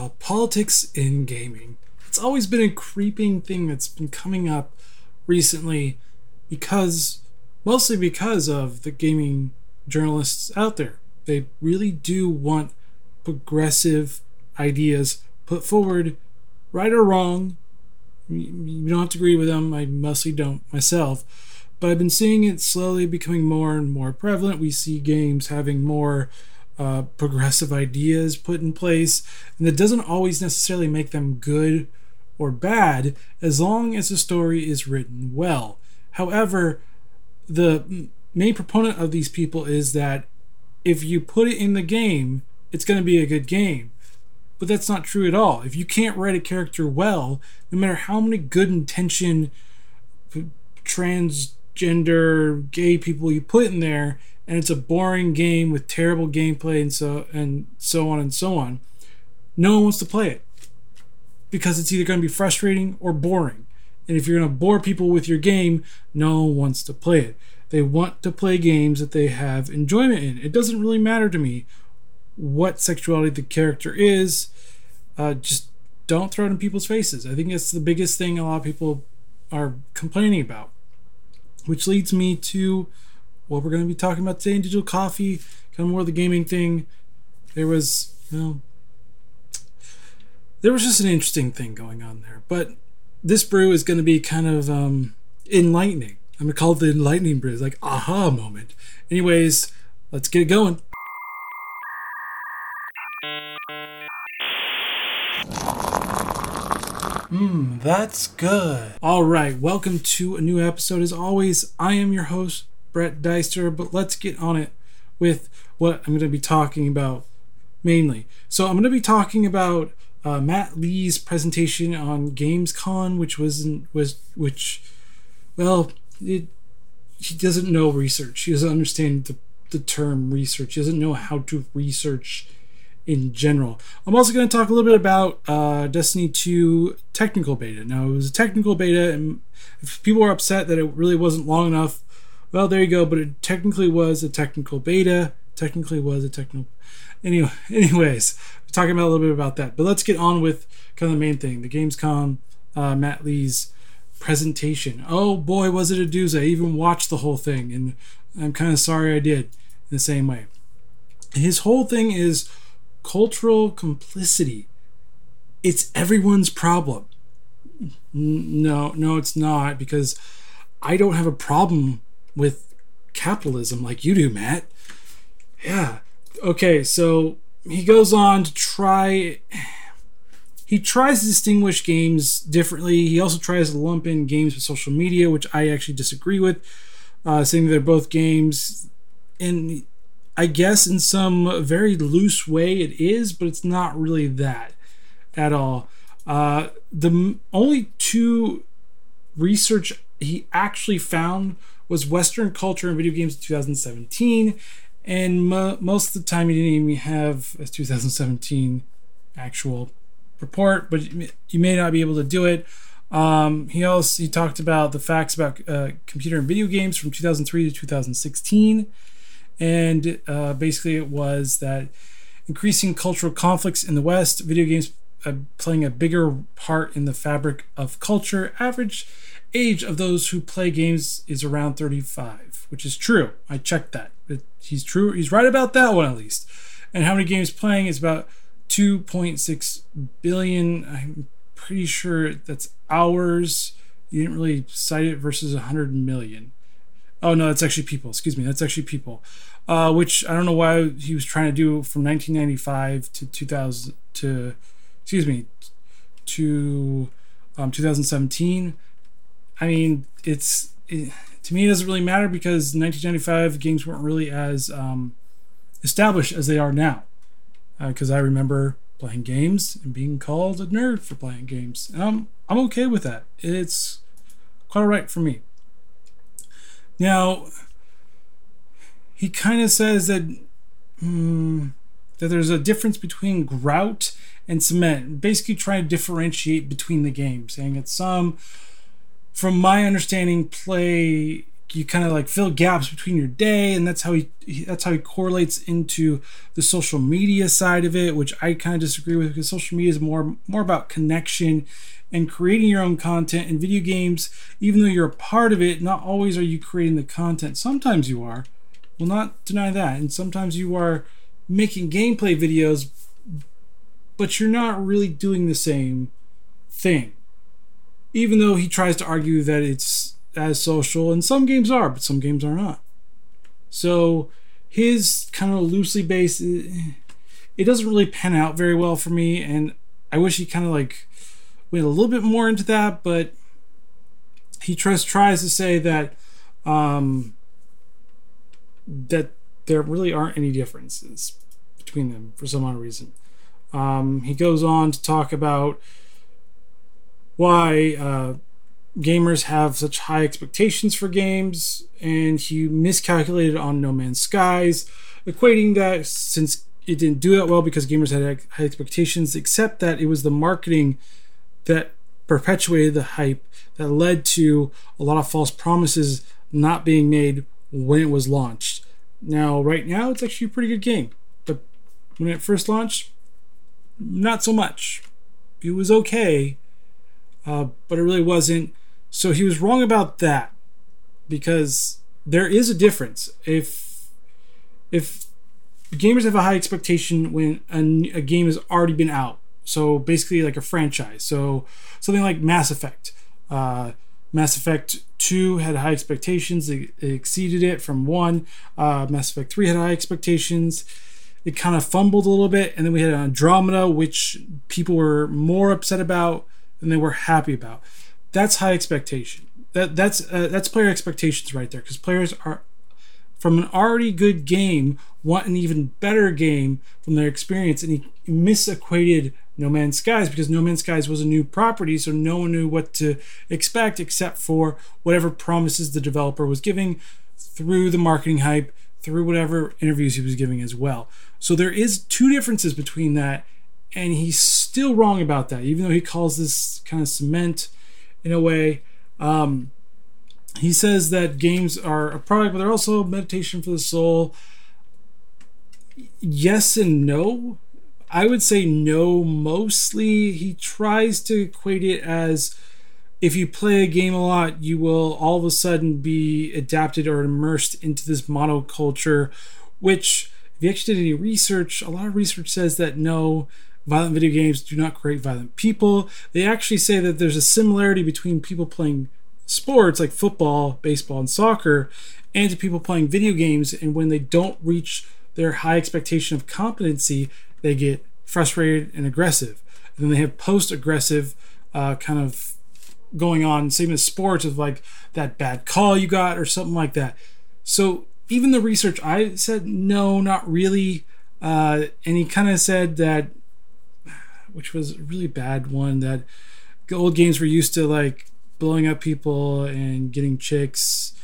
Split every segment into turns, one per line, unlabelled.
Uh, politics in gaming. It's always been a creeping thing that's been coming up recently because, mostly because of the gaming journalists out there. They really do want progressive ideas put forward, right or wrong. You don't have to agree with them. I mostly don't myself. But I've been seeing it slowly becoming more and more prevalent. We see games having more uh, progressive ideas put in place, and that doesn't always necessarily make them good or bad as long as the story is written well. However, the main proponent of these people is that if you put it in the game, it's going to be a good game. But that's not true at all. If you can't write a character well, no matter how many good intention transgender gay people you put in there, and it's a boring game with terrible gameplay and so and so on and so on, no one wants to play it because it's either going to be frustrating or boring. And if you're going to bore people with your game, no one wants to play it. They want to play games that they have enjoyment in. It doesn't really matter to me what sexuality the character is. Uh, just don't throw it in people's faces. I think that's the biggest thing a lot of people are complaining about. Which leads me to what we're going to be talking about today in Digital Coffee, kind of more of the gaming thing. There was, you know, there was just an interesting thing going on there. But this brew is going to be kind of um, enlightening. I'm gonna call it the lightning bridge, like aha moment. Anyways, let's get it going. Mmm, that's good. All right, welcome to a new episode. As always, I am your host, Brett Deister, but let's get on it with what I'm going to be talking about mainly. So, I'm going to be talking about uh, Matt Lee's presentation on Gamescom, which wasn't was which, well, it, he doesn't know research. He doesn't understand the, the term research. He doesn't know how to research in general. I'm also going to talk a little bit about uh, Destiny 2 technical beta. Now, it was a technical beta, and if people were upset that it really wasn't long enough, well, there you go. But it technically was a technical beta. Technically was a technical. Anyway, anyways, talking about a little bit about that. But let's get on with kind of the main thing: the Gamescom, uh, Matt Lee's presentation. Oh boy, was it a doozy. I even watched the whole thing, and I'm kind of sorry I did in the same way. His whole thing is cultural complicity. It's everyone's problem. No, no, it's not, because I don't have a problem with capitalism like you do, Matt. Yeah. Okay, so he goes on to try he tries to distinguish games differently. He also tries to lump in games with social media, which I actually disagree with, uh, saying they're both games. And I guess in some very loose way it is, but it's not really that at all. Uh, the only two research he actually found was Western culture and video games in 2017, and mo- most of the time you didn't even have a 2017 actual report, but you may not be able to do it. Um, he also he talked about the facts about uh, computer and video games from 2003 to 2016, and uh, basically it was that increasing cultural conflicts in the West, video games uh, playing a bigger part in the fabric of culture. Average age of those who play games is around 35, which is true. I checked that. It, he's true. He's right about that one at least. And how many games playing is about 2.6 billion. I'm pretty sure that's hours. You didn't really cite it versus 100 million. Oh no, that's actually people. Excuse me, that's actually people. Uh, which I don't know why he was trying to do from 1995 to 2000 to, excuse me, to um, 2017. I mean, it's it, to me it doesn't really matter because 1995 games weren't really as um, established as they are now because uh, I remember playing games and being called a nerd for playing games. And I'm, I'm okay with that. It's quite alright for me. Now, he kind of says that, hmm, that there's a difference between grout and cement, basically trying to differentiate between the games, saying that some, from my understanding, play you kind of like fill gaps between your day and that's how he that's how he correlates into the social media side of it which i kind of disagree with because social media is more more about connection and creating your own content And video games even though you're a part of it not always are you creating the content. Sometimes you are. Will not deny that. And sometimes you are making gameplay videos but you're not really doing the same thing even though he tries to argue that it's as social, and some games are, but some games are not. So his kind of loosely based, it doesn't really pan out very well for me, and I wish he kind of like went a little bit more into that, but he tries tries to say that um, that there really aren't any differences between them for some odd reason. Um, he goes on to talk about why uh, gamers have such high expectations for games, and he miscalculated on No Man's Skies, equating that since it didn't do that well because gamers had high expectations, except that it was the marketing that perpetuated the hype that led to a lot of false promises not being made when it was launched. Now, right now, it's actually a pretty good game, but when it first launched, not so much. It was okay, uh, but it really wasn't so he was wrong about that because there is a difference. If if gamers have a high expectation when a, a game has already been out, so basically like a franchise. So something like Mass Effect. Uh, Mass Effect 2 had high expectations. It, it exceeded it from 1. Uh, Mass Effect 3 had high expectations. It kind of fumbled a little bit. And then we had Andromeda, which people were more upset about than they were happy about that's high expectation. That that's uh, that's player expectations right there because players are from an already good game want an even better game from their experience, and he misequated No Man's Skies because No Man's Skies was a new property, so no one knew what to expect except for whatever promises the developer was giving through the marketing hype, through whatever interviews he was giving as well. So there is two differences between that, and he's still wrong about that, even though he calls this kind of cement in a way. Um, he says that games are a product, but they're also meditation for the soul. Yes and no. I would say no mostly. He tries to equate it as if you play a game a lot, you will all of a sudden be adapted or immersed into this monoculture, which, if you actually did any research, a lot of research says that no, violent video games do not create violent people. They actually say that there's a similarity between people playing sports like football, baseball, and soccer, and to people playing video games. And when they don't reach their high expectation of competency, they get frustrated and aggressive. And then they have post aggressive uh, kind of going on, same as sports, of like that bad call you got or something like that. So even the research, I said no, not really. Uh, and he kind of said that which was a really bad one that old games were used to like blowing up people and getting chicks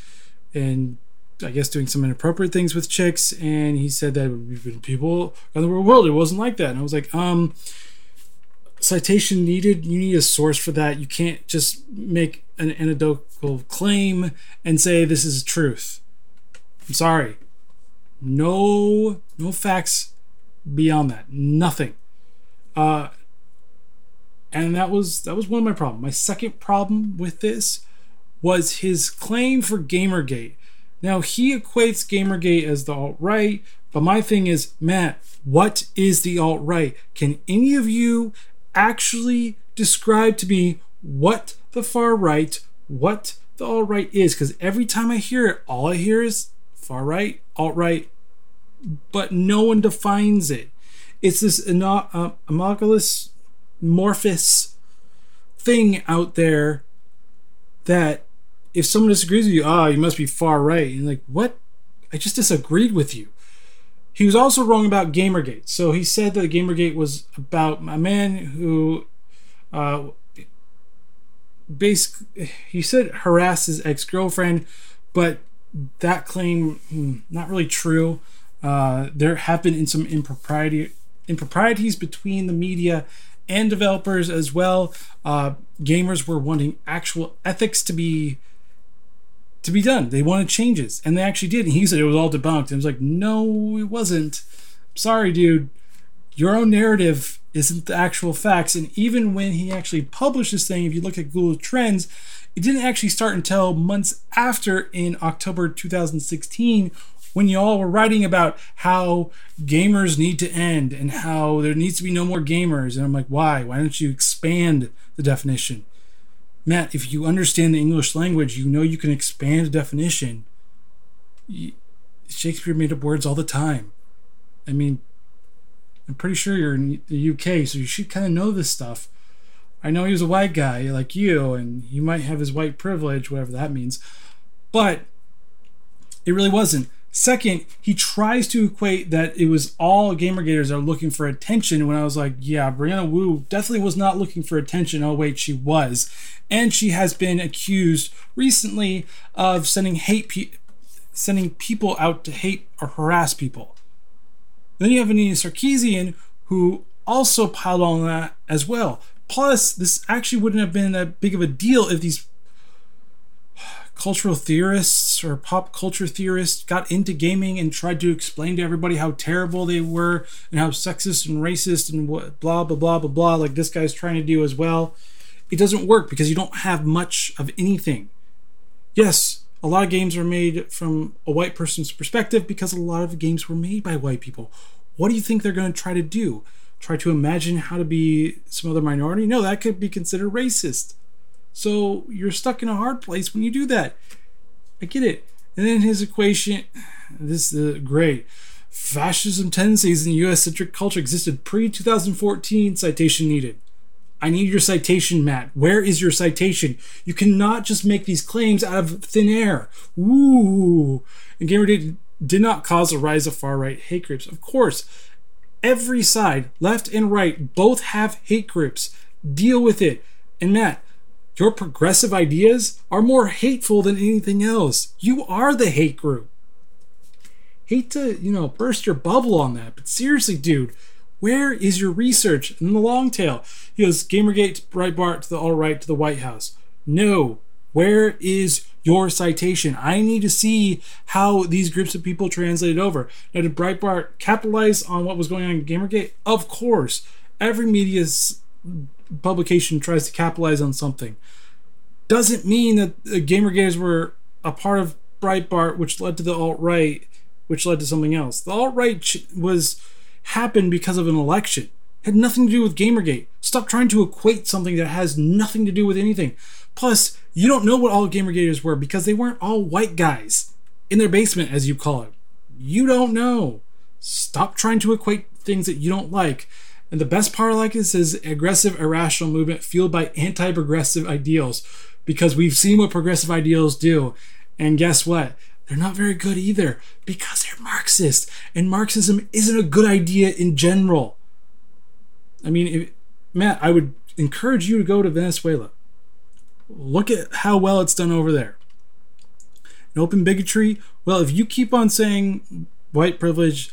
and I guess doing some inappropriate things with chicks. And he said that people in the world, it wasn't like that. And I was like, um, citation needed. You need a source for that. You can't just make an anecdotal claim and say this is truth. I'm sorry. No, no facts beyond that. Nothing. Uh, and that was that was one of my problems. My second problem with this was his claim for Gamergate. Now he equates Gamergate as the alt right, but my thing is, Matt, what is the alt right? Can any of you actually describe to me what the far right, what the alt right is? Because every time I hear it, all I hear is far right, alt right, but no one defines it. It's this uh, amorphous thing out there that if someone disagrees with you, ah, oh, you must be far right. And like, what? I just disagreed with you. He was also wrong about Gamergate. So he said that Gamergate was about a man who, uh, basically, he said harassed his ex girlfriend, but that claim hmm, not really true. Uh, there have been some impropriety improprieties between the media and developers as well. Uh, gamers were wanting actual ethics to be to be done. They wanted changes, and they actually did. And he said it was all debunked. And I was like, no, it wasn't. Sorry, dude. Your own narrative isn't the actual facts. And even when he actually published this thing, if you look at Google Trends, it didn't actually start until months after in October 2016 when y'all were writing about how gamers need to end and how there needs to be no more gamers. And I'm like, why? Why don't you expand the definition? Matt, if you understand the English language, you know you can expand a definition. Shakespeare made up words all the time. I mean, I'm pretty sure you're in the UK, so you should kind of know this stuff. I know he was a white guy like you, and he might have his white privilege, whatever that means, but it really wasn't. Second, he tries to equate that it was all Gamergaters are looking for attention when I was like, yeah, Brianna Wu definitely was not looking for attention. Oh, wait, she was. And she has been accused recently of sending hate pe- sending people out to hate or harass people. Then you have Anita Sarkeesian, who also piled on that as well. Plus, this actually wouldn't have been that big of a deal if these cultural theorists or pop culture theorists got into gaming and tried to explain to everybody how terrible they were and how sexist and racist and what blah blah blah blah blah like this guy's trying to do as well. It doesn't work because you don't have much of anything. Yes a lot of games are made from a white person's perspective because a lot of games were made by white people. What do you think they're going to try to do? Try to imagine how to be some other minority? No that could be considered racist so you're stuck in a hard place when you do that. I get it. And then his equation, this is uh, great. Fascism tendencies in U.S. centric culture existed pre 2014. Citation needed. I need your citation, Matt. Where is your citation? You cannot just make these claims out of thin air. Ooh. And Gamergate did not cause a rise of far right hate groups. Of course, every side, left and right, both have hate groups. Deal with it. And Matt, your progressive ideas are more hateful than anything else. You are the hate group. Hate to, you know, burst your bubble on that, but seriously, dude, where is your research in the long tail? He goes, Gamergate Breitbart to the alt right, to the White House. No. Where is your citation? I need to see how these groups of people translated over. Now, did Breitbart capitalize on what was going on in Gamergate? Of course. Every media's publication tries to capitalize on something doesn't mean that the Gamergaters were a part of Breitbart, which led to the alt right, which led to something else. The alt right was happened because of an election. Had nothing to do with Gamergate. Stop trying to equate something that has nothing to do with anything. Plus, you don't know what all Gamergaters were because they weren't all white guys in their basement, as you call it. You don't know. Stop trying to equate things that you don't like and the best part I like is aggressive, irrational movement fueled by anti progressive ideals because we've seen what progressive ideals do. And guess what? They're not very good either because they're Marxist. And Marxism isn't a good idea in general. I mean, if, Matt, I would encourage you to go to Venezuela. Look at how well it's done over there. An open bigotry, well, if you keep on saying white privilege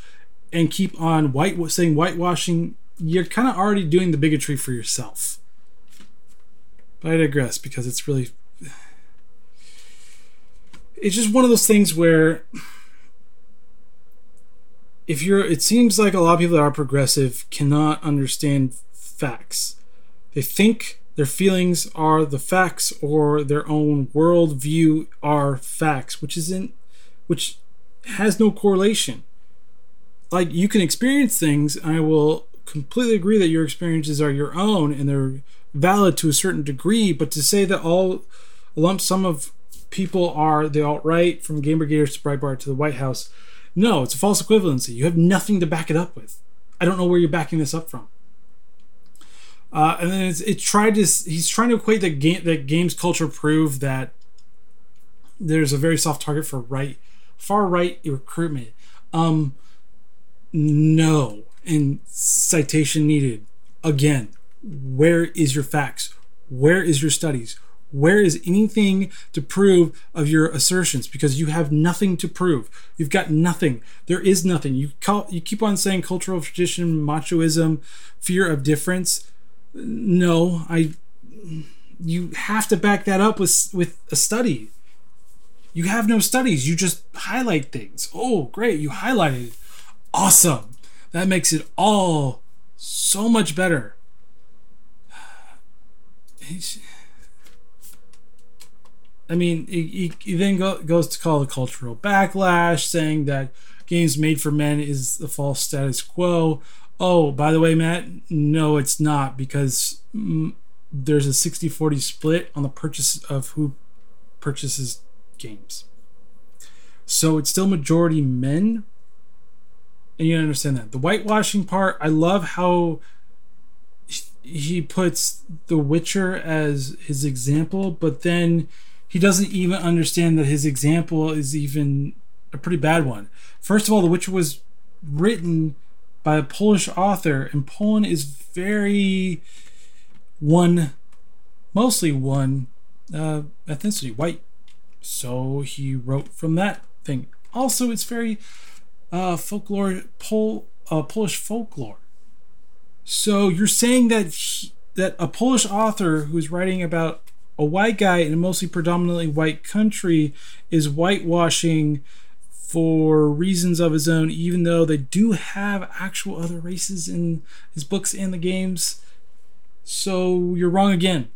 and keep on white saying whitewashing you're kind of already doing the bigotry for yourself. But I digress because it's really. It's just one of those things where. If you're. It seems like a lot of people that are progressive cannot understand facts. They think their feelings are the facts or their own worldview are facts, which isn't. which has no correlation. Like you can experience things, I will completely agree that your experiences are your own and they're valid to a certain degree, but to say that all lump sum of people are the alt right from Gamergaters to Breitbart to the White House, no, it's a false equivalency. You have nothing to back it up with. I don't know where you're backing this up from. Uh, and then it's, it tried to he's trying to equate that game that games culture prove that there's a very soft target for right far right recruitment. Um, no, and citation needed. Again, where is your facts? Where is your studies? Where is anything to prove of your assertions? Because you have nothing to prove. You've got nothing. There is nothing. You call, you keep on saying cultural tradition, machoism, fear of difference. No, I. You have to back that up with with a study. You have no studies. You just highlight things. Oh, great. You highlighted. Awesome. That makes it all so much better. I mean, he, he then go, goes to call the cultural backlash, saying that games made for men is the false status quo. Oh, by the way, Matt, no, it's not because mm, there's a 60 40 split on the purchase of who purchases games. So it's still majority men. And you understand that. The whitewashing part, I love how he puts The Witcher as his example, but then he doesn't even understand that his example is even a pretty bad one. First of all, The Witcher was written by a Polish author, and Poland is very one, mostly one uh, ethnicity, white. So he wrote from that thing. Also, it's very uh, folklore, Pol, uh, Polish folklore. So you're saying that he, that a Polish author who's writing about a white guy in a mostly predominantly white country is whitewashing for reasons of his own, even though they do have actual other races in his books and the games. So you're wrong again.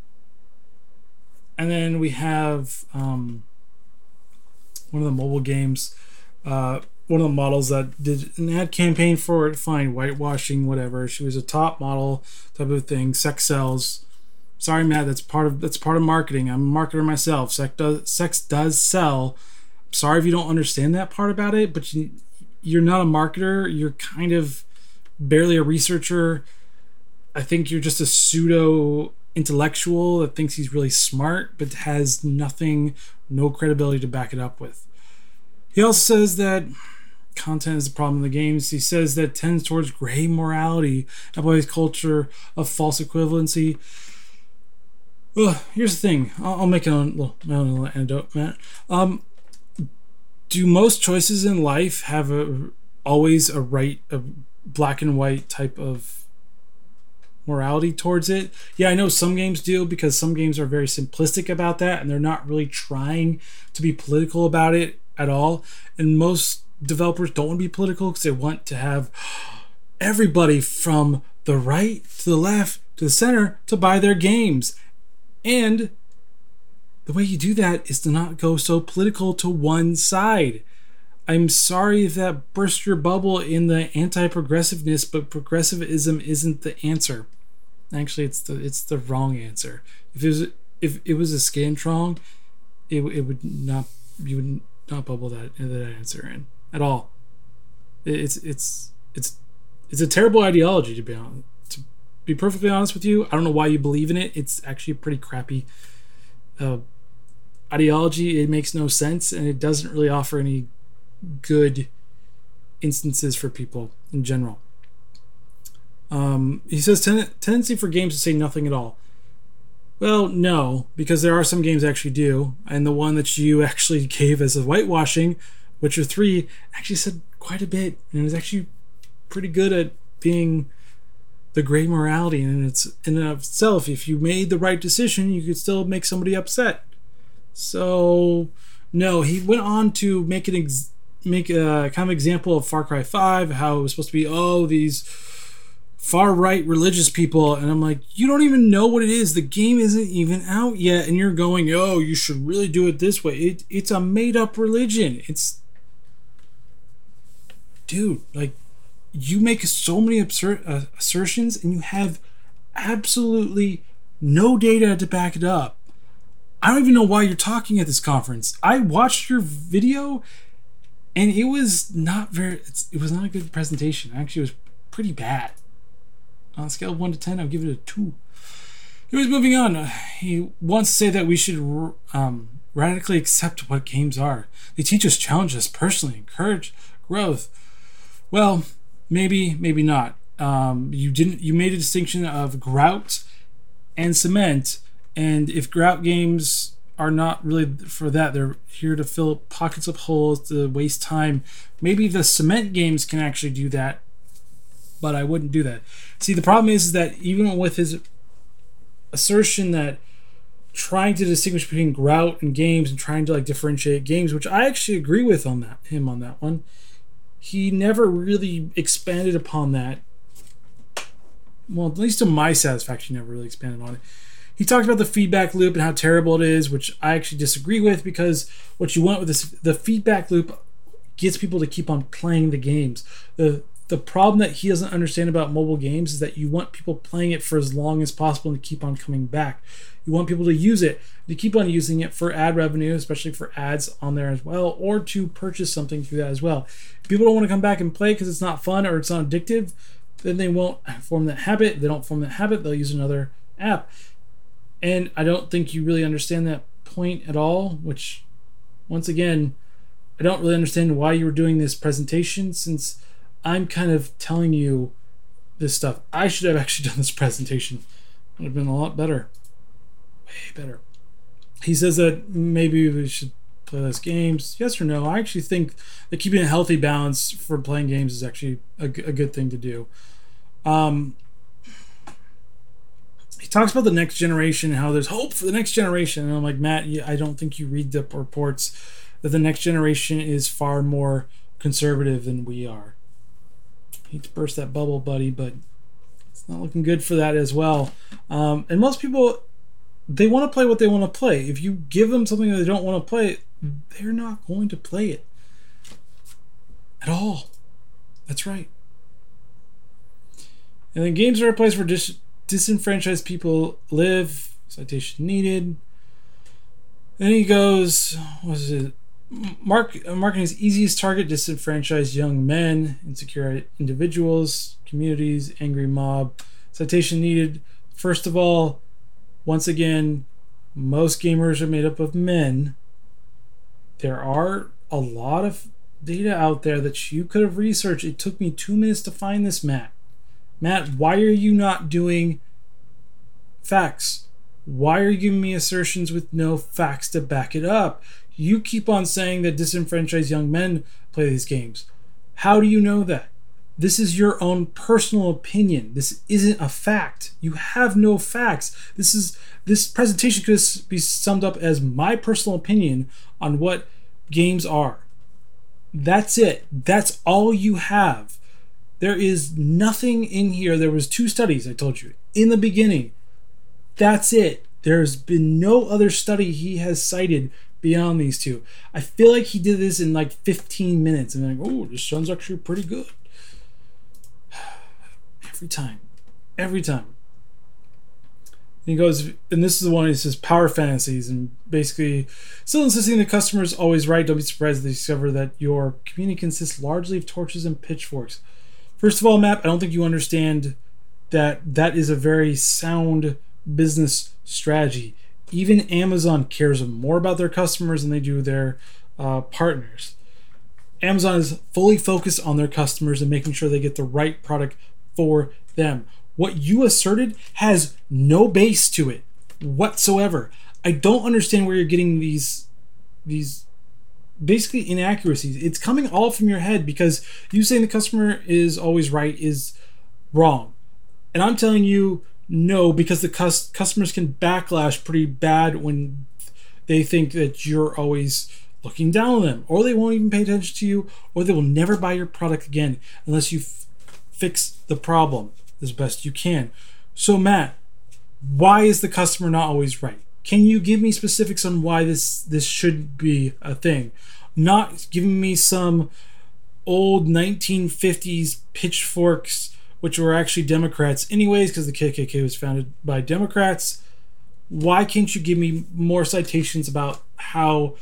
And then we have um, one of the mobile games, uh, one of the models that did an ad campaign for it. Fine, whitewashing, whatever. She was a top model type of thing. Sex sells. Sorry, Matt. That's part of that's part of marketing. I'm a marketer myself. Sex does sex does sell sorry if you don't understand that part about it, but you, you're not a marketer. You're kind of barely a researcher. I think you're just a pseudo intellectual that thinks he's really smart, but has nothing, no credibility to back it up with. He also says that content is the problem in the games. He says that tends towards gray morality, employs culture of false equivalency. Well, here's the thing. I'll, I'll make on little, my own little anecdote, Matt. Um, do most choices in life have a always a right a black and white type of morality towards it yeah i know some games do because some games are very simplistic about that and they're not really trying to be political about it at all and most developers don't want to be political because they want to have everybody from the right to the left to the center to buy their games and the way you do that is to not go so political to one side. I'm sorry if that burst your bubble in the anti-progressiveness, but progressivism isn't the answer. Actually, it's the it's the wrong answer. If it was if it was a Scantron, it, it would not you would not bubble that that answer in at all. It's it's it's it's a terrible ideology to be honest. To be perfectly honest with you, I don't know why you believe in it. It's actually a pretty crappy uh, ideology it makes no sense and it doesn't really offer any good instances for people in general um, he says ten- tendency for games to say nothing at all well no because there are some games actually do and the one that you actually gave as a whitewashing witcher 3 actually said quite a bit and was actually pretty good at being the gray morality and it's in and of itself if you made the right decision you could still make somebody upset so no, he went on to make an ex- make a kind of example of Far Cry Five, how it was supposed to be oh these far right religious people, and I'm like, you don't even know what it is. The game isn't even out yet, and you're going, oh, you should really do it this way. It, it's a made up religion. It's dude, like you make so many uh, assertions, and you have absolutely no data to back it up. I don't even know why you're talking at this conference. I watched your video and it was not very it was not a good presentation. Actually, it was pretty bad. On a scale of 1 to 10, I'll give it a 2. He was moving on. He wants to say that we should um, radically accept what games are. They teach us, challenge us personally, encourage growth. Well, maybe, maybe not. Um, you didn't. You made a distinction of grout and cement, and if grout games are not really for that, they're here to fill pockets of holes, to waste time. Maybe the cement games can actually do that, but I wouldn't do that. See, the problem is, is that even with his assertion that trying to distinguish between grout and games and trying to like differentiate games, which I actually agree with on that him on that one. He never really expanded upon that. Well, at least to my satisfaction, he never really expanded on it. He talked about the feedback loop and how terrible it is, which I actually disagree with because what you want with this the feedback loop gets people to keep on playing the games. The the problem that he doesn't understand about mobile games is that you want people playing it for as long as possible and to keep on coming back. You want people to use it, to keep on using it for ad revenue, especially for ads on there as well, or to purchase something through that as well. If people don't want to come back and play because it's not fun or it's not addictive, then they won't form that habit. If they don't form that habit, they'll use another app. And I don't think you really understand that point at all, which, once again, I don't really understand why you were doing this presentation since I'm kind of telling you this stuff. I should have actually done this presentation. It would have been a lot better. Way better. He says that maybe we should play less games. Yes or no? I actually think that keeping a healthy balance for playing games is actually a, a good thing to do. Um, he talks about the next generation, how there's hope for the next generation. And I'm like, Matt, I don't think you read the reports that the next generation is far more conservative than we are. Hate to burst that bubble, buddy, but it's not looking good for that as well. Um, and most people, they want to play what they want to play. If you give them something that they don't want to play, they're not going to play it at all. That's right. And then games are a place where dis- disenfranchised people live. Citation needed. Then he goes, was it? Mark, marketing's easiest target disenfranchised young men, insecure individuals, communities, angry mob. Citation needed. First of all, once again, most gamers are made up of men. There are a lot of data out there that you could have researched. It took me two minutes to find this, Matt. Matt, why are you not doing facts? Why are you giving me assertions with no facts to back it up? You keep on saying that disenfranchised young men play these games. How do you know that? This is your own personal opinion. This isn't a fact. You have no facts. This is this presentation could be summed up as my personal opinion on what games are. That's it. That's all you have. There is nothing in here. There was two studies I told you in the beginning. That's it. There's been no other study he has cited beyond these two. I feel like he did this in like 15 minutes and like, oh, this sounds actually pretty good. Every time. Every time. And he goes, and this is the one he says power fantasies, and basically still insisting the customer is always right. Don't be surprised if they discover that your community consists largely of torches and pitchforks. First of all, Matt, I don't think you understand that that is a very sound business strategy even Amazon cares more about their customers than they do their uh, partners. Amazon is fully focused on their customers and making sure they get the right product for them. What you asserted has no base to it whatsoever. I don't understand where you're getting these these basically inaccuracies. It's coming all from your head because you saying the customer is always right is wrong. And I'm telling you no, because the cus- customers can backlash pretty bad when they think that you're always looking down on them, or they won't even pay attention to you, or they will never buy your product again unless you f- fix the problem as best you can. So, Matt, why is the customer not always right? Can you give me specifics on why this this should be a thing? Not giving me some old 1950s pitchforks which were actually Democrats, anyways, because the KKK was founded by Democrats. Why can't you give me more citations about how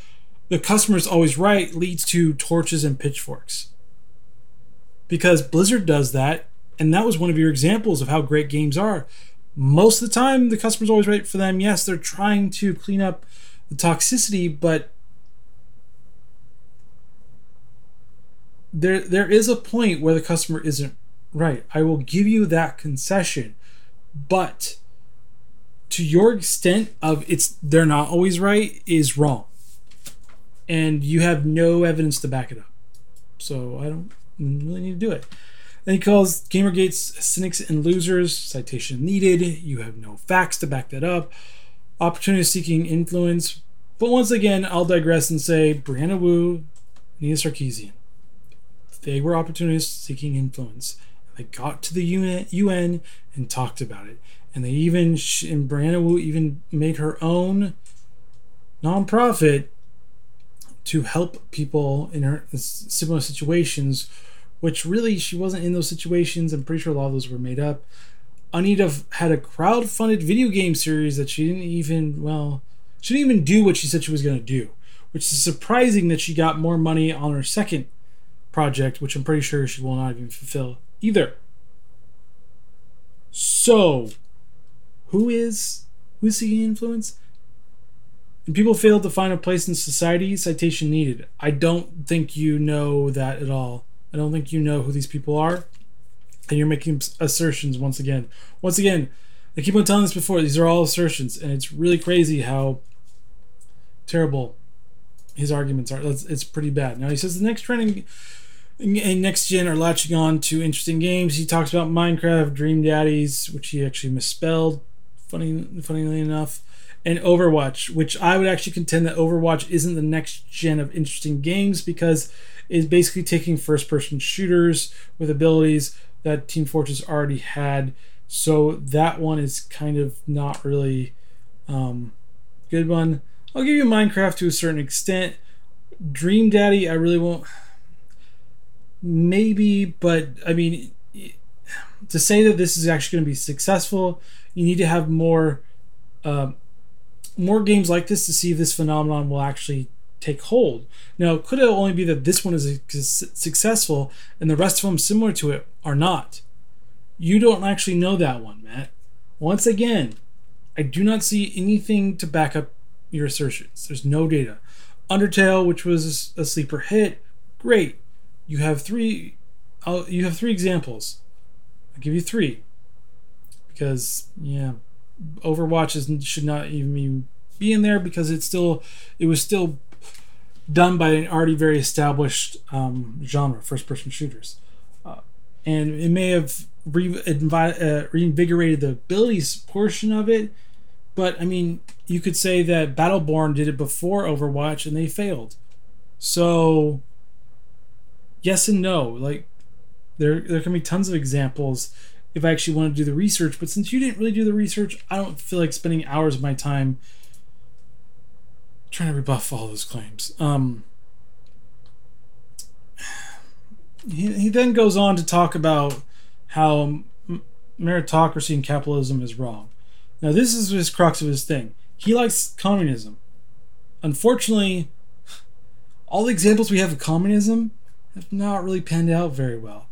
the customer is always right leads to torches and pitchforks? Because Blizzard does that, and that was one of your examples of how great games are. Most of the time, the customer's always right for them. Yes, they're trying to clean up the toxicity, but there there is a point where the customer isn't Right. I will give you that concession. But to your extent of it's they're not always right is wrong. And you have no evidence to back it up. So I don't really need to do it. Then he calls Gamergate's cynics and losers. Citation needed. You have no facts to back that up. opportunity seeking influence. But once again, I'll digress and say Brianna Wu, Nina Sarkeesian. They were opportunists seeking influence. They got to the UN and talked about it. And they even, and Brianna Wu even made her own nonprofit to help people in her similar situations, which really she wasn't in those situations. I'm pretty sure a lot of those were made up. Anita had a crowd-funded video game series that she didn't even well, she didn't even do what she said she was going to do, which is surprising that she got more money on her second project, which I'm pretty sure she will not even fulfill either. So, who is who's seeking influence? And people failed to find a place in society. Citation needed. I don't think you know that at all. I don't think you know who these people are and you're making assertions once again. Once again, I keep on telling this before. These are all assertions, and it's really crazy how terrible his arguments are. It's, it's pretty bad. Now he says the next trending and next gen are latching on to interesting games. He talks about Minecraft, Dream Daddies, which he actually misspelled, funny, funnily enough, and Overwatch, which I would actually contend that Overwatch isn't the next gen of interesting games because it's basically taking first person shooters with abilities that Team Fortress already had. So that one is kind of not really um, good one. I'll give you Minecraft to a certain extent. Dream Daddy, I really won't. Maybe, but I mean, to say that this is actually going to be successful, you need to have more, uh, more games like this to see if this phenomenon will actually take hold. Now, could it only be that this one is successful and the rest of them similar to it are not? You don't actually know that one, Matt. Once again, I do not see anything to back up your assertions. There's no data. Undertale, which was a sleeper hit, great. You have three. I'll, you have three examples. I'll give you three because yeah, Overwatch is, should not even be in there because it's still it was still done by an already very established um, genre, first person shooters. Uh, and it may have uh, reinvigorated the abilities portion of it, but I mean, you could say that Battleborn did it before Overwatch and they failed. So, yes and no. Like, there, there can be tons of examples if I actually want to do the research, but since you didn't really do the research, I don't feel like spending hours of my time trying to rebuff all those claims. Um, he, he then goes on to talk about how meritocracy and capitalism is wrong. Now, this is his crux of his thing. He likes communism. Unfortunately, all the examples we have of communism have not really panned out very well.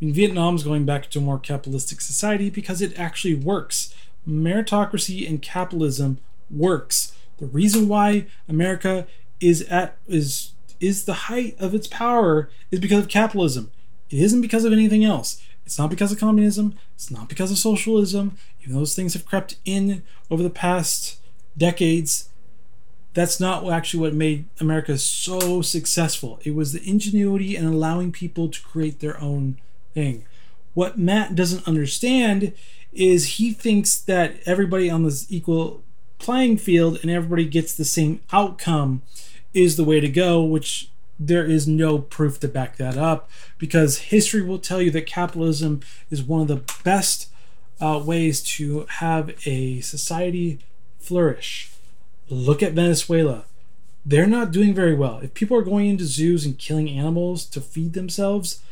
I mean, Vietnam's going back to a more capitalistic society because it actually works. Meritocracy and capitalism works. The reason why America is at is is the height of its power is because of capitalism. It isn't because of anything else. It's not because of communism. It's not because of socialism. Even those things have crept in over the past decades. That's not actually what made America so successful. It was the ingenuity and allowing people to create their own thing. What Matt doesn't understand is he thinks that everybody on this equal playing field and everybody gets the same outcome is the way to go, which there is no proof to back that up because history will tell you that capitalism is one of the best uh, ways to have a society flourish. Look at Venezuela. They're not doing very well. If people are going into zoos and killing animals to feed themselves,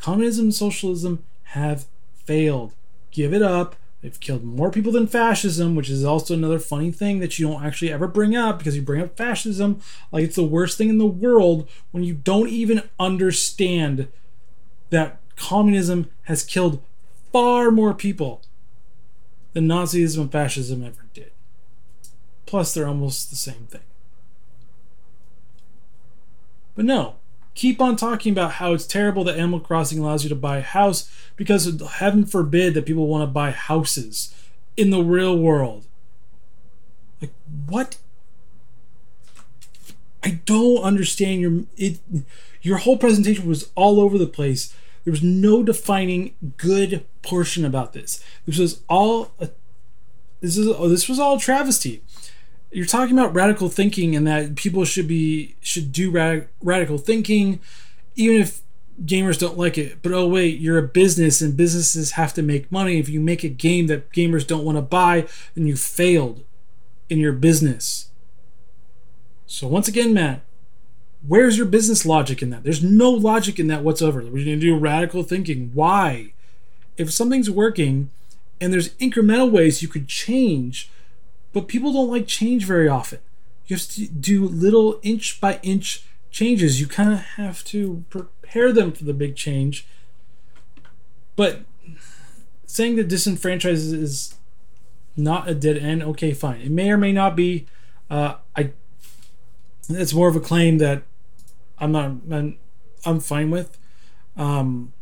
communism and socialism have failed. Give it up. They've killed more people than fascism, which is also another funny thing that you don't actually ever bring up because you bring up fascism like it's the worst thing in the world when you don't even understand that communism has killed far more people than Nazism and fascism ever did. Plus, they're almost the same thing. But no, keep on talking about how it's terrible that Animal Crossing allows you to buy a house because heaven forbid that people want to buy houses in the real world. Like what? I don't understand your it your whole presentation was all over the place. There was no defining good portion about this. This was all a, this is oh, this was all travesty. You're talking about radical thinking and that people should be should do rad, radical thinking, even if gamers don't like it. But oh wait, you're a business and businesses have to make money. If you make a game that gamers don't want to buy, then you failed in your business. So once again, Matt, where's your business logic in that? There's no logic in that whatsoever. We're going to do radical thinking. Why? If something's working and there's incremental ways you could change, but people don't like change very often. You have to do little inch by inch changes. You kind of have to prepare them for the big change. But saying that disenfranchised is not a dead end, okay, fine. It may or may not be. Uh, I. It's more of a claim that I'm not. I'm, I'm fine with. Um,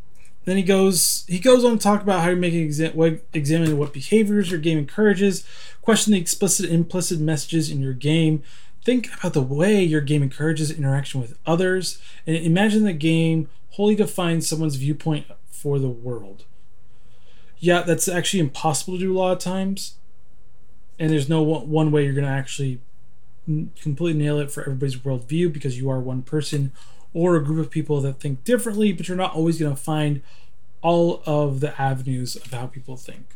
then he goes. He goes on to talk about how you make what, examine what behaviors your game encourages, question the explicit and implicit messages in your game, think about the way your game encourages interaction with others, and imagine the game wholly defines someone's viewpoint for the world. Yeah, that's actually impossible to do a lot of times, and there's no one way you're going to actually completely nail it for everybody's worldview because you are one person or a group of people that think differently, but you're not always going to find all of the avenues of how people think.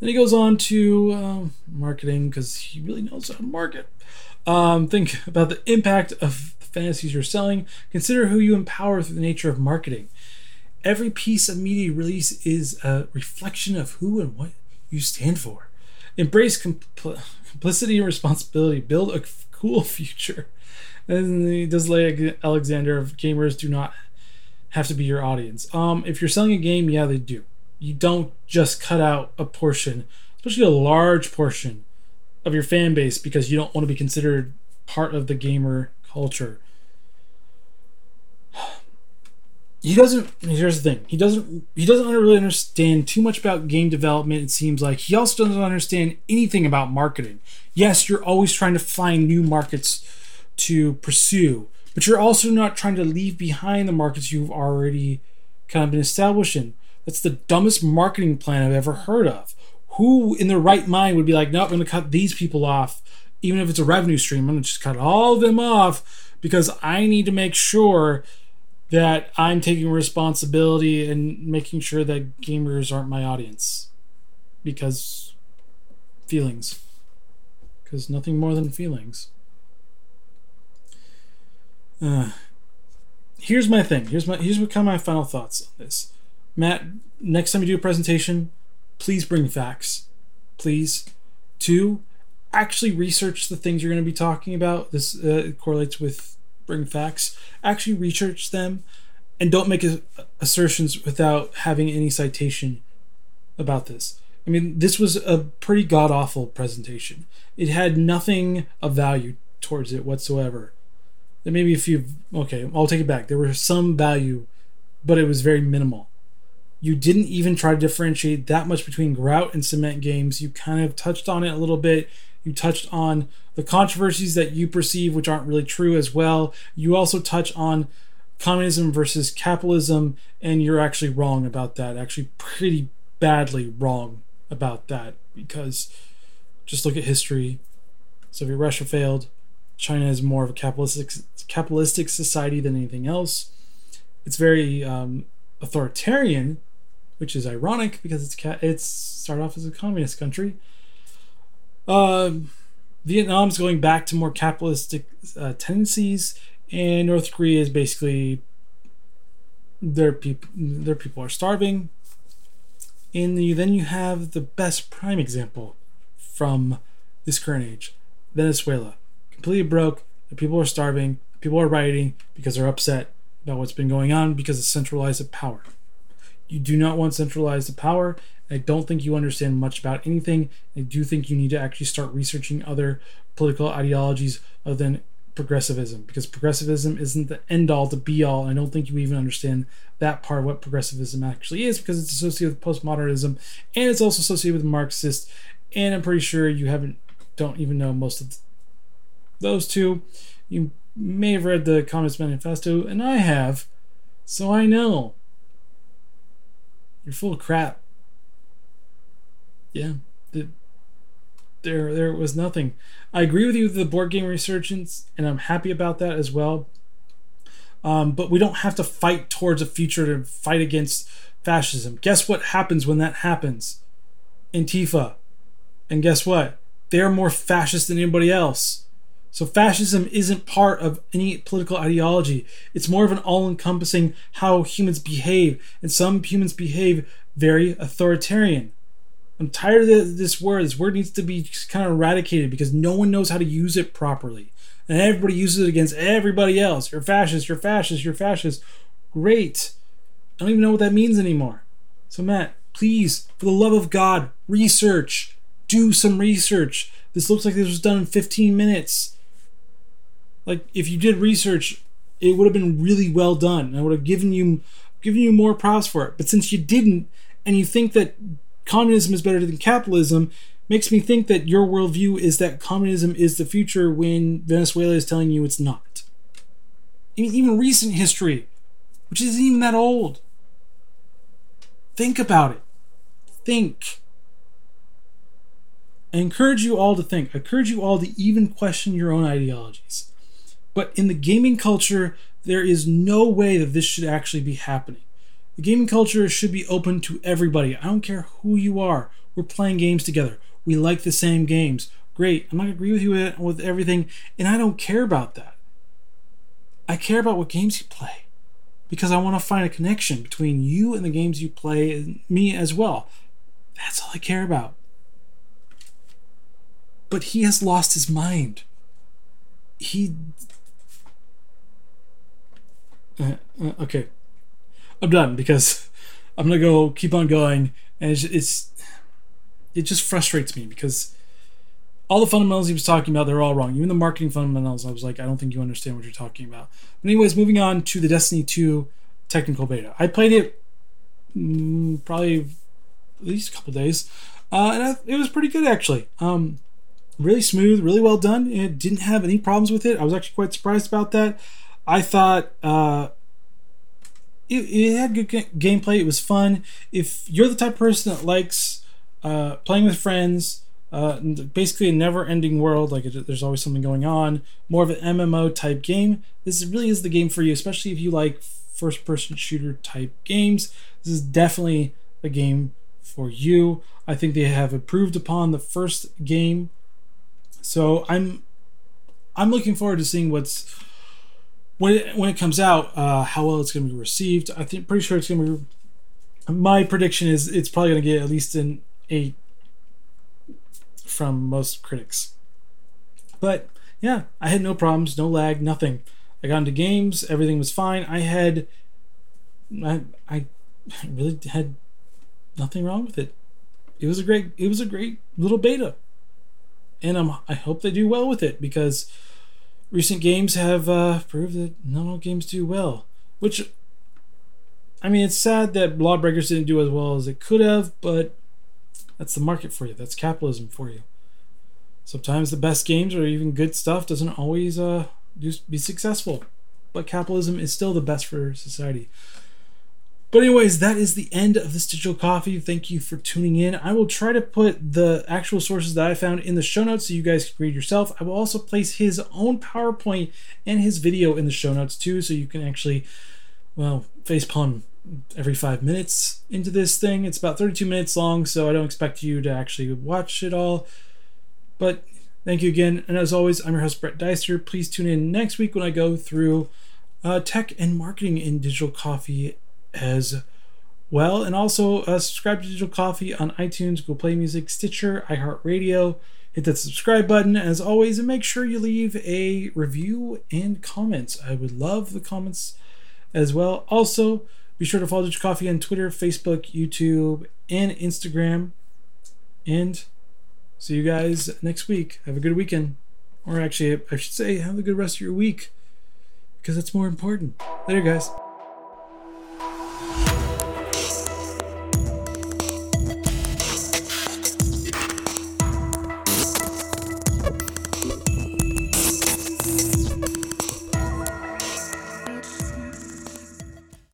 Then he goes on to uh, marketing because he really knows how to market. Um, think about the impact of the fantasies you're selling. Consider who you empower through the nature of marketing. Every piece of media release is a reflection of who and what you stand for. Embrace compl- complicity and responsibility. Build a f- cool future. And does Leigh Alexander of gamers do not have to be your audience. Um, if you're selling a game, yeah, they do. You don't just cut out a portion, especially a large portion of your fan base because you don't want to be considered part of the gamer culture. He doesn't. Here's the thing. He doesn't. He doesn't really understand too much about game development. It seems like he also doesn't understand anything about marketing. Yes, you're always trying to find new markets to pursue, but you're also not trying to leave behind the markets you've already kind of been established in. That's the dumbest marketing plan I've ever heard of who in their right mind would be like, no, I'm going to cut these people off, even if it's a revenue stream. I'm going to just cut all of them off because I need to make sure that I'm taking responsibility and making sure that gamers aren't my audience. Because feelings. Because nothing more than feelings. Uh, here's my thing. Here's my here's what kind of my final thoughts on this. Matt, next time you do a presentation, please bring facts. Please. Two, actually research the things you're going to be talking about. This uh, correlates with bring facts. Actually research them and don't make assertions without having any citation about this. I mean, this was a pretty god awful presentation. It had nothing of value towards it whatsoever. There may be a few, okay, I'll take it back. There was some value, but it was very minimal you didn't even try to differentiate that much between grout and cement games. You kind of touched on it a little bit. You touched on the controversies that you perceive, which aren't really true as well. You also touch on communism versus capitalism, and you're actually wrong about that. Actually, pretty badly wrong about that because just look at history. Soviet Russia failed. China is more of a capitalistic capitalistic society than anything else. It's very um, authoritarian which is ironic because it's it's started off as a communist country. Uh, Vietnam's going back to more capitalistic uh, tendencies, and North Korea is basically their people their people are starving. And the, then you have the best prime example from this current age, Venezuela, completely broke. People are starving. People are rioting because they're upset about what's been going on because of centralized power. You do not want centralized power. I don't think you understand much about anything. I do think you need to actually start researching other political ideologies other than progressivism because progressivism isn't the end all to be all. I don't think you even understand that part of what progressivism actually is because it's associated with postmodernism and it's also associated with Marxist. And I'm pretty sure you haven't don't even know most of those two. You may have read the Communist Manifesto, and I have, so I know. You're full of crap. Yeah. The, there there was nothing. I agree with you with the board game resurgence, and I'm happy about that as well. Um, but we don't have to fight towards a future to fight against fascism. Guess what happens when that happens? Antifa. And guess what? They're more fascist than anybody else. So fascism isn't part of any political ideology. It's more of an all-encompassing how humans behave, and some humans behave very authoritarian. I'm tired of this word. This word needs to be kind of eradicated because no one knows how to use it properly. And everybody uses it against everybody else. You're fascist, you're fascist, you're fascist. Great. I don't even know what that means anymore. So, Matt, please, for the love of God, research. Do some research. This looks like this was done in 15 minutes. Like, if you did research, it would have been really well done. I would have given you given you more props for it. But since you didn't, and you think that communism is better than capitalism makes me think that your worldview is that communism is the future when Venezuela is telling you it's not. Even recent history, which isn't even that old. Think about it. Think. I encourage you all to think. I encourage you all to even question your own ideologies. But in the gaming culture, there is no way that this should actually be happening. The gaming culture should be open to everybody. I don't care who you are. We're playing games together. We like the same games. Great. I'm not going to agree with you with everything, and I don't care about that. I care about what games you play because I want to find a connection between you and the games you play and me as well. That's all I care about. But he has lost his mind. He. Uh, uh, okay. I'm done because I'm gonna go keep on going, and it's, it's it just frustrates me because all the fundamentals he was talking about they're all wrong. Even the marketing fundamentals, I was like, I don't think you understand what you're talking about. But anyways, moving on to the Destiny 2 technical beta. I played it mm, probably at least a couple days, uh, and I, it was pretty good actually. Um, really smooth, really well done. It didn't have any problems with it. I was actually quite surprised about that. I thought uh, it, it had good gameplay. It was fun. If you're the type of person that likes uh, playing with friends, uh, basically a never-ending world, like it, there's always something going on, more of an MMO type game, this really is the game for you, especially if you like first-person shooter type games. This is definitely a game for you. I think they have improved upon the first game, so I'm I'm looking forward to seeing what's when it, when it comes out, uh, how well it's going to be received. I think pretty sure it's going to be. My prediction is it's probably going to get at least an eight from most critics. But yeah, I had no problems, no lag, nothing. I got into games, everything was fine. I had, I, I really had nothing wrong with it. It was a great, it was a great little beta, and I'm, I hope they do well with it because recent games have uh, proved that not all games do well. Which, I mean, it's sad that Lawbreakers didn't do as well as it could have, but that's the market for you. That's capitalism for you. Sometimes the best games or even good stuff doesn't always uh, be successful, but capitalism is still the best for society. But anyways, that is the end of this digital coffee. Thank you for tuning in. I will try to put the actual sources that I found in the show notes so you guys can read yourself. I will also place his own PowerPoint and his video in the show notes too, so you can actually, well, face facepalm every five minutes into this thing. It's about 32 minutes long, so I don't expect you to actually watch it all. But thank you again. And as always, I'm your host, Brett Deister. Please tune in next week when I go through uh, tech and marketing in digital coffee as well. And also uh, subscribe to Digital Coffee on iTunes, Google Play Music, Stitcher, iHeartRadio. Hit that subscribe button as always, and make sure you leave a review and comments. I would love the comments as well. Also, be sure to follow Digital Coffee on Twitter, Facebook, YouTube, and Instagram. And see you guys next week. Have a good weekend. Or actually, I should say, have a good rest of your week because that's more important. Later, guys.